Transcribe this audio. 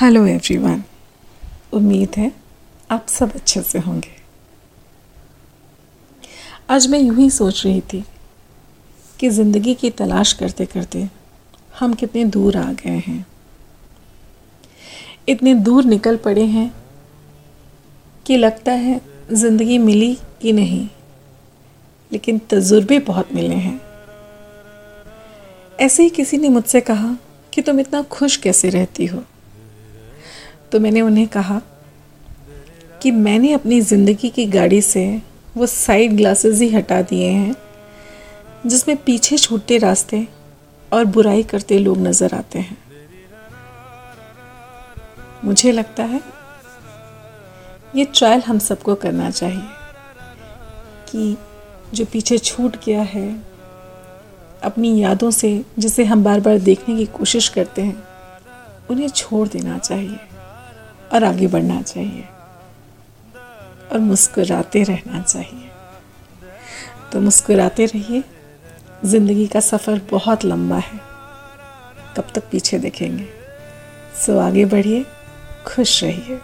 Hello everyone उम्मीद है आप सब अच्छे से होंगे। आज मैं यूँ ही सोच रही थी कि ज़िंदगी की तलाश करते करते हम कितने दूर आ गए हैं। इतने दूर निकल पड़े हैं कि लगता है ज़िंदगी मिली कि नहीं, लेकिन तजुर्बे बहुत मिले हैं। ऐसे ही किसी ने मुझसे कहा कि तुम इतना खुश कैसे रहती हो? तो मैंने उन्हें कहा कि मैंने अपनी ज़िंदगी की गाड़ी से वो साइड ग्लासेस ही हटा दिए हैं, जिसमें पीछे छूटते रास्ते और बुराई करते लोग नज़र आते हैं। मुझे लगता है ये ट्रायल हम सबको करना चाहिए कि जो पीछे छूट गया है, अपनी यादों से, जिसे हम बार बार देखने की कोशिश करते हैं, उन्हें छोड़ देना चाहिए। और आगे बढ़ना चाहिए। और मुस्कुराते रहना चाहिए। तो मुस्कुराते रहिए। ज़िंदगी का सफ़र बहुत लंबा है। कब तक पीछे देखेंगे। सो आगे बढ़िए। खुश रहिए।